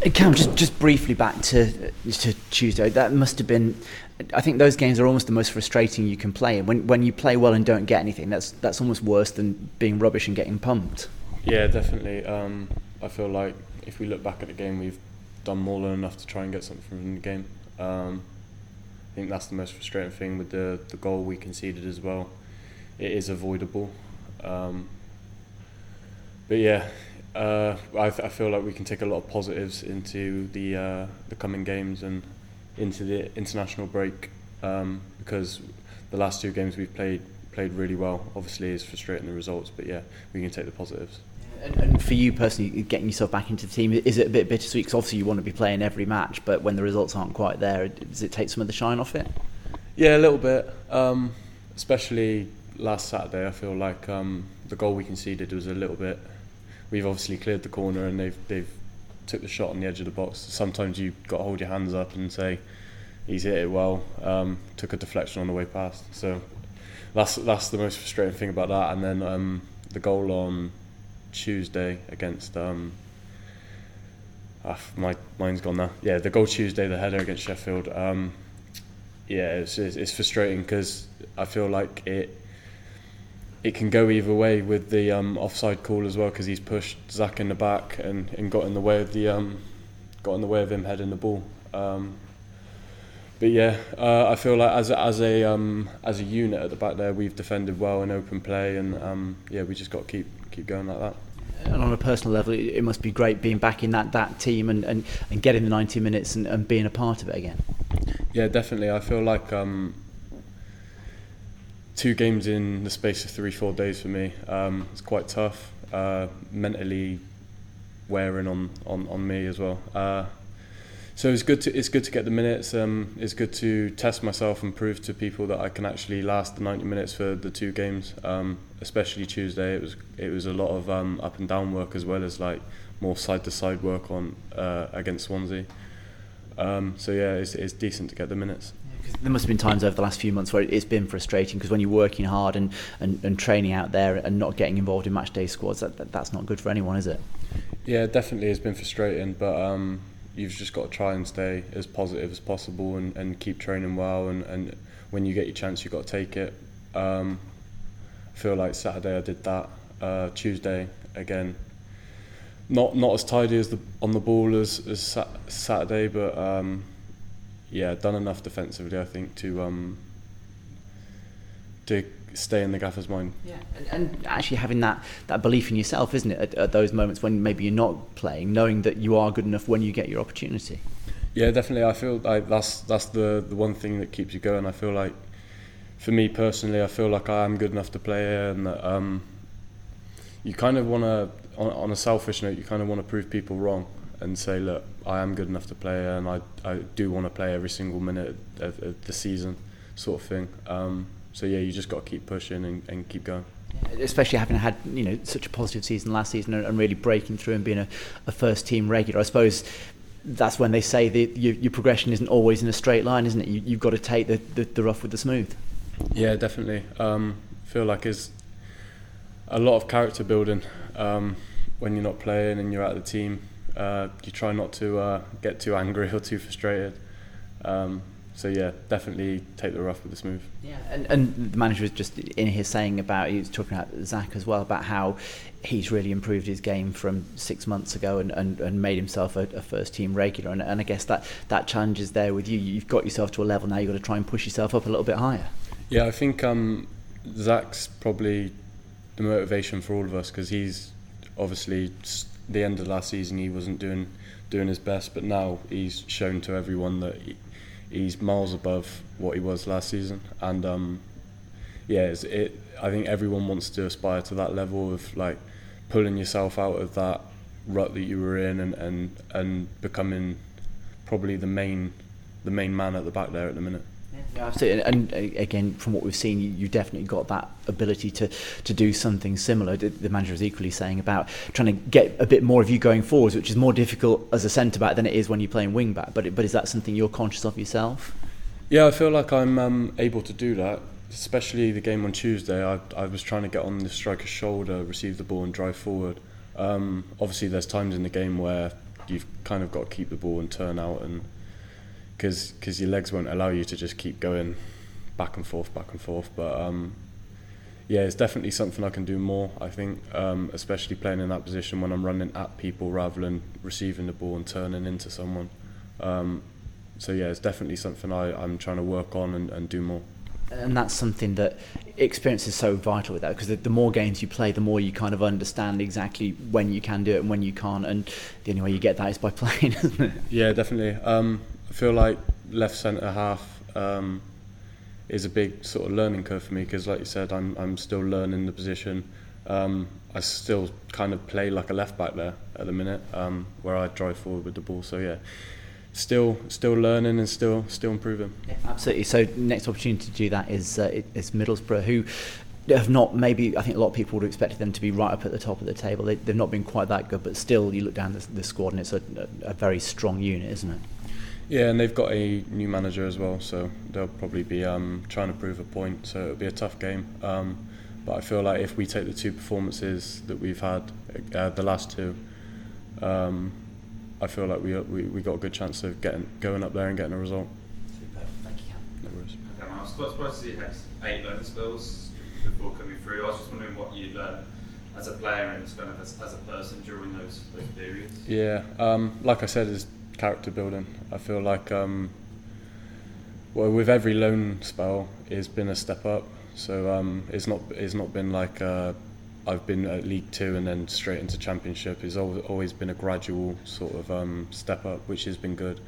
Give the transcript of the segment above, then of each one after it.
Cam, just just briefly back to to Tuesday. That must have been. I think those games are almost the most frustrating you can play. When when you play well and don't get anything, that's that's almost worse than being rubbish and getting pumped. Yeah, definitely. Um, I feel like if we look back at the game, we've done more than enough to try and get something from the game. Um, I think that's the most frustrating thing with the the goal we conceded as well. It is avoidable. Um, but yeah, uh, I, I feel like we can take a lot of positives into the uh, the coming games and into the international break um, because the last two games we've played played really well. Obviously, it's frustrating the results, but yeah, we can take the positives. And, and for you personally, getting yourself back into the team, is it a bit bittersweet? Because obviously you want to be playing every match, but when the results aren't quite there, does it take some of the shine off it? Yeah, a little bit. Um, especially last Saturday, I feel like um, the goal we conceded was a little bit we've obviously cleared the corner and they've they've took the shot on the edge of the box. Sometimes you've got to hold your hands up and say he's hit it well. Um, took a deflection on the way past. So that's that's the most frustrating thing about that. And then um, the goal on Tuesday against um, ah, my mind's gone now. Yeah, the goal Tuesday, the header against Sheffield. Um, yeah, it's, it's, it's frustrating because I feel like it it can go either way with the um, offside call as well because he's pushed Zak in the back and, and got in the way of the um, got in the way of him heading the ball. Um, but yeah, uh, I feel like as a, as a um, as a unit at the back there, we've defended well in open play, and um, yeah, we just got to keep keep going like that. And on a personal level, it must be great being back in that, that team and, and, and getting the 90 minutes and, and being a part of it again. Yeah, definitely. I feel like um, two games in the space of three four days for me. Um, it's quite tough, uh, mentally wearing on, on, on me as well. Uh, so it's good to it's good to get the minutes. Um, it's good to test myself and prove to people that I can actually last the 90 minutes for the two games. Um, especially Tuesday, it was it was a lot of um, up and down work as well as like more side to side work on uh, against Swansea. Um, so yeah, it's, it's decent to get the minutes there must have been times over the last few months where it's been frustrating because when you're working hard and, and, and training out there and not getting involved in match day squads, that, that, that's not good for anyone, is it? Yeah, definitely it's been frustrating, but um, you've just got to try and stay as positive as possible and, and keep training well. And, and when you get your chance, you've got to take it. Um, I feel like Saturday I did that. Uh, Tuesday again, not not as tidy as the on the ball as, as Saturday, but um, yeah, done enough defensively, I think, to um, to stay in the gaffer's mind. Yeah, and, and, actually having that, that belief in yourself, isn't it, at, at, those moments when maybe you're not playing, knowing that you are good enough when you get your opportunity. Yeah, definitely. I feel like that's that's the the one thing that keeps you going. I feel like, for me personally, I feel like I am good enough to play here, and that um, you kind of want to, on, on a selfish note, you kind of want to prove people wrong and say, look, I am good enough to play, and I, I do want to play every single minute of, of the season, sort of thing. Um, so yeah, you just got to keep pushing and, and keep going. Especially having had you know such a positive season last season and, really breaking through and being a, a first team regular, I suppose that's when they say that your, your progression isn't always in a straight line, isn't it? You, you've got to take the, the, the rough with the smooth. Yeah, definitely. Um, feel like it's a lot of character building um, when you're not playing and you're out of the team uh, you try not to uh, get too angry or too frustrated. Um, so yeah, definitely take the rough with the smooth. Yeah, and, and the manager was just in here saying about he was talking about Zak as well about how he's really improved his game from six months ago and, and, and made himself a, a first team regular. And, and I guess that that challenge is there with you. You've got yourself to a level now. You've got to try and push yourself up a little bit higher. Yeah, I think um, Zak's probably the motivation for all of us because he's obviously the end of last season he wasn't doing doing his best, but now he's shown to everyone that he, he's miles above what he was last season, and um, yeah, it. I think everyone wants to aspire to that level of like pulling yourself out of that rut that you were in and and, and becoming probably the main the main man at the back there at the minute. Yeah, absolutely. And, and again, from what we've seen, you, you definitely got that ability to, to do something similar. The, manager is equally saying about trying to get a bit more of you going forwards, which is more difficult as a centre back than it is when you're playing wing back. But but is that something you're conscious of yourself? Yeah, I feel like I'm um, able to do that. Especially the game on Tuesday, I, I was trying to get on the striker's shoulder, receive the ball, and drive forward. Um, obviously, there's times in the game where you've kind of got to keep the ball and turn out and because because your legs won't allow you to just keep going back and forth, back and forth. But um, yeah, it's definitely something I can do more. I think, um, especially playing in that position when I'm running at people rather than receiving the ball and turning into someone. Um, so yeah, it's definitely something I, I'm trying to work on and, and do more. And that's something that experience is so vital with that because the, the more games you play, the more you kind of understand exactly when you can do it and when you can't. And the only way you get that is by playing, isn't it? Yeah, definitely. Um, feel like left centre half. Um, is a big sort of learning curve for me because, like you said, I'm I'm still learning the position. Um, I still kind of play like a left back there at the minute, um, where I drive forward with the ball. So yeah, still still learning and still still improving. Yeah, absolutely. So next opportunity to do that is uh, is Middlesbrough, who have not maybe I think a lot of people would have expected them to be right up at the top of the table. They, they've not been quite that good, but still you look down the, the squad and it's a, a very strong unit, isn't it? Yeah, and they've got a new manager as well, so they'll probably be um, trying to prove a point. So it'll be a tough game. Um, but I feel like if we take the two performances that we've had, uh, the last two, um, I feel like we, we we got a good chance of getting going up there and getting a result. Super, thank you. No worries. Okay, I was quite surprised to see you had eight learning spells before coming through. I was just wondering what you learned as a player and kind of as, as a person during those those periods. Yeah, um, like I said, is character building. I feel like um, well, with every loan spell, it's been a step up. So um, it's not it's not been like uh, I've been at League Two and then straight into Championship. It's always, been a gradual sort of um, step up, which has been good.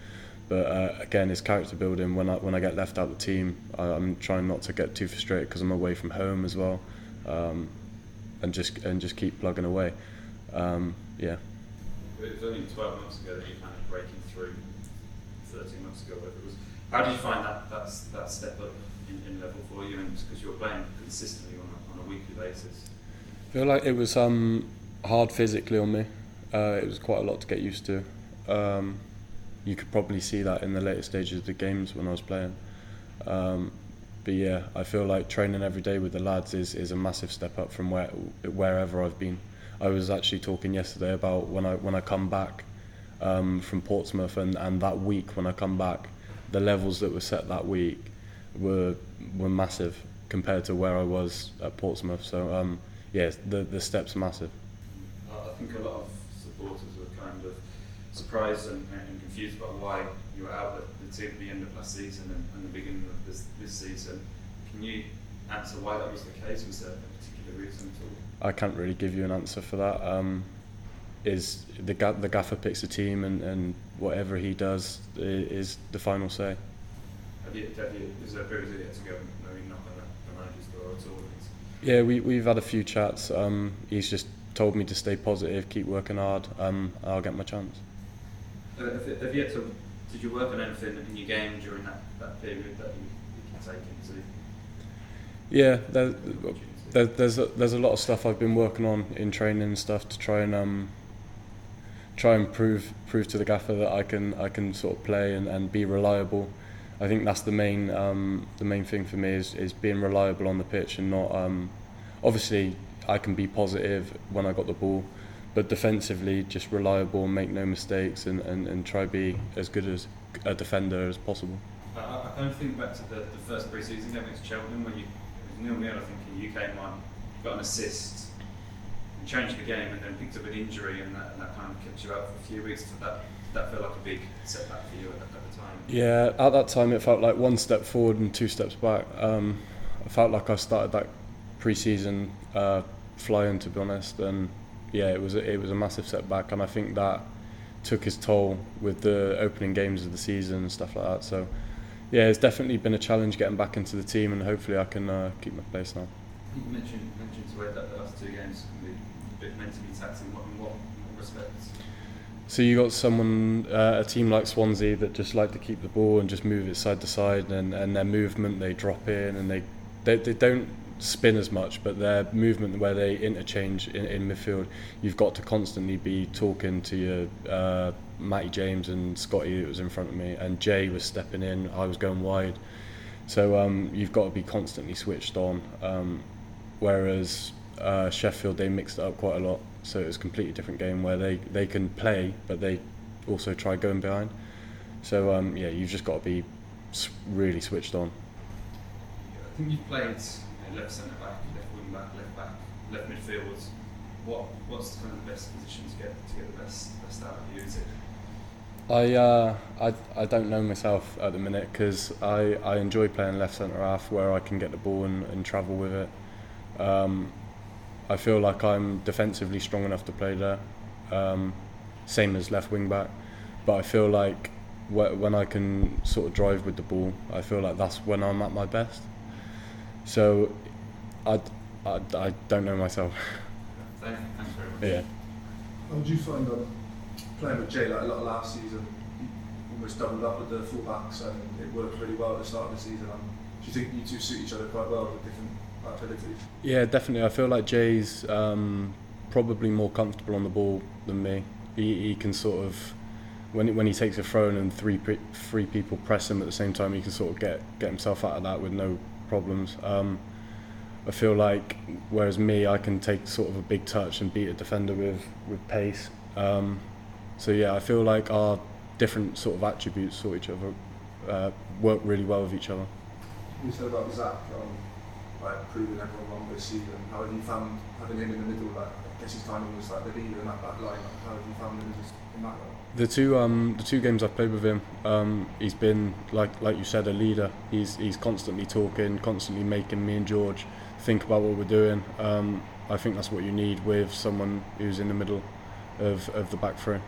But uh, again, it's character building. When I when I get left out of the team, I, I'm trying not to get too frustrated because I'm away from home as well, um, and just and just keep plugging away. Um, yeah. It was only 12 months ago that you kind of breaking through, 13 months ago, whatever it was. How did you find that that, that step up in, in level for you? And because you're playing consistently on a, on a weekly basis. I feel like it was um, hard physically on me. Uh, it was quite a lot to get used to. Um, you could probably see that in the later stages of the games when I was playing. Um, but yeah, I feel like training every day with the lads is, is a massive step up from where wherever I've been. I was actually talking yesterday about when I when I come back um, from Portsmouth and, and that week when I come back, the levels that were set that week were were massive compared to where I was at Portsmouth. So um, yeah, the the steps are massive. I think a lot of supporters were kind of surprised and, and confused about why you were out at the team at the end of last season and, and the beginning of this, this season. Can you answer why that was the case? Was there a particular reason at all? I can't really give you an answer for that. Um, is the ga- the gaffer picks a team and, and whatever he does is the final say. Have you, have you, is there a period yet to go and maybe knock on the, the manager's door at all? Yeah, we we've had a few chats. Um, he's just told me to stay positive, keep working hard. Um, I'll get my chance. Uh, have, you- have you yet to, did you work on anything in your game during that, that period that you, you can take into Yeah, there, opportunity? There, there's a, there's a lot of stuff I've been working on in training and stuff to try and um, try and prove prove to the gaffer that I can I can sort of play and, and be reliable. I think that's the main um, the main thing for me is, is being reliable on the pitch and not um, obviously I can be positive when I got the ball, but defensively just reliable, make no mistakes and, and, and try be as good as a defender as possible. I, I I kind of think back to the, the first pre-season game against Cheltenham when you, nil nil, I think, and you came on, got an assist, and changed the game, and then picked up an injury, and that, and that kind of kept you out for a few weeks. Did that, that felt like a big setback for you at, at the time? Yeah, at that time it felt like one step forward and two steps back. Um, I felt like I started that pre-season uh, flying, to be honest, and yeah, it was a, it was a massive setback, and I think that took its toll with the opening games of the season and stuff like that. So yeah, it's definitely been a challenge getting back into the team, and hopefully I can uh, keep my place now. You mentioned mentioned to Ed that the last two games can be a bit mentally taxing. What, in what, what respects? So you got someone, uh, a team like Swansea that just like to keep the ball and just move it side to side, and, and their movement they drop in and they, they they don't spin as much, but their movement where they interchange in, in midfield, you've got to constantly be talking to your uh, Matty James and Scotty that was in front of me, and Jay was stepping in, I was going wide, so um, you've got to be constantly switched on. Um, whereas uh, Sheffield they mixed it up quite a lot, so it was a completely different game where they, they can play, but they also try going behind. So um, yeah, you've just got to be really switched on. I think you've played left centre back, left wing back, left back, left midfield. What what's kind of the best position to get to get the best best out of you? Is it? I, uh, I I don't know myself at the minute because I, I enjoy playing left centre half where I can get the ball and, and travel with it. Um, I feel like I'm defensively strong enough to play there, um, same as left wing back. But I feel like when I can sort of drive with the ball, I feel like that's when I'm at my best. So I, I, I don't know myself. Thanks very much. Yeah. How did you find um, playing with Jay like a lot of last season? You almost doubled up with the fullbacks and it worked really well at the start of the season. Um, do you think you two suit each other quite well with different abilities? Yeah, definitely. I feel like Jay's um, probably more comfortable on the ball than me. He, he can sort of when when he takes a throw and three three people press him at the same time, he can sort of get get himself out of that with no problems. Um, I feel like whereas me, I can take sort of a big touch and beat a defender with with pace. Um, so yeah, I feel like our different sort of attributes sort each other uh, work really well with each other. You said about Zak, um, like proving everyone wrong this season. How have you found having him in the middle? Like, I guess he's kind of was like the leader in that back line. How have you found him in that role? The two um, the two games I've played with him, um, he's been like like you said a leader. He's he's constantly talking, constantly making me and George think about what we're doing. Um, I think that's what you need with someone who's in the middle of, of the back three.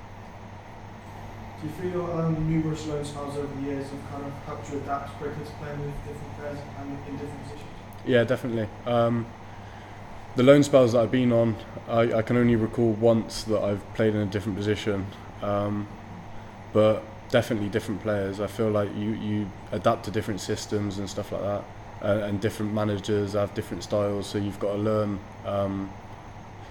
Do you feel um, numerous loan spells over the years have kind of helped you adapt quicker to playing with different players and in different positions? Yeah, definitely. Um, the loan spells that I've been on, I, I can only recall once that I've played in a different position um, but definitely different players. I feel like you, you adapt to different systems and stuff like that, uh, and different managers have different styles. So you've got to learn. Um,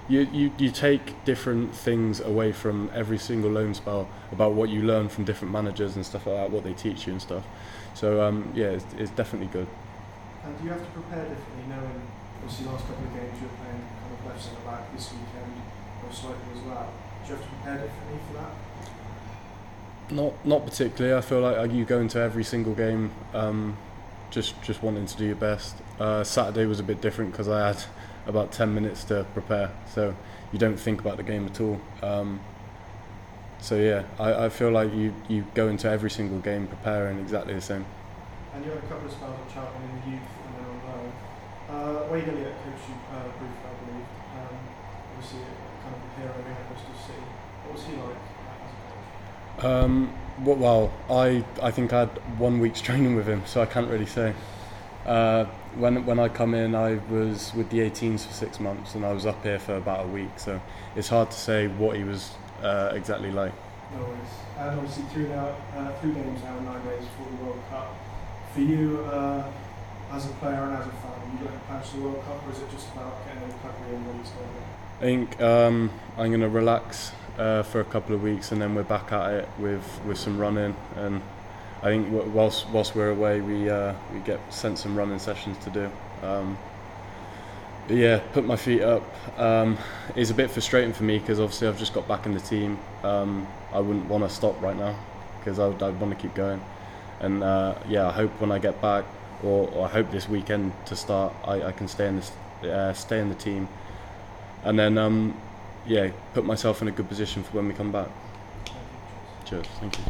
you, you, you take different things away from every single loan spell about what you learn from different managers and stuff like that, what they teach you and stuff. So um, yeah, it's, it's definitely good. And do you have to prepare differently, knowing obviously last couple of games you're playing kind of left centre back this weekend, most likely as well Do you have to prepare differently for that? Not not particularly. I feel like you go into every single game um, just just wanting to do your best. Uh, Saturday was a bit different because I had about ten minutes to prepare, so you don't think about the game at all. Um, so yeah, I, I feel like you, you go into every single game preparing exactly the same. And you had a couple of spells at Cheltenham in the youth and then. Uh, where are you going to get coach uh, Bruce, I believe? Um, obviously, kind of a hero in Bristol City. What was he like as a coach? Um, well, I I think I had one week's training with him, so I can't really say. Uh, when when I come in, I was with the 18s for six months, and I was up here for about a week. So it's hard to say what he was uh, exactly like. No worries. And obviously, three now, uh, three games now, nine days before the World Cup. For you, uh, as a player and as a fan, are you looking to the World Cup, or is it just about getting a recovery and ready to go? I think um, I'm going to relax uh, for a couple of weeks and then we're back at it with, with some running. And I think whilst whilst we're away, we uh, we get sent some running sessions to do. Um, yeah, put my feet up. Um, it's a bit frustrating for me because obviously I've just got back in the team. Um, I wouldn't want to stop right now because I'd, I'd want to keep going. And uh, yeah, I hope when I get back, or, or I hope this weekend to start, I, I can stay in this, uh, stay in the team and then um, yeah, put myself in a good position for when we come back. Cheers. Thank you.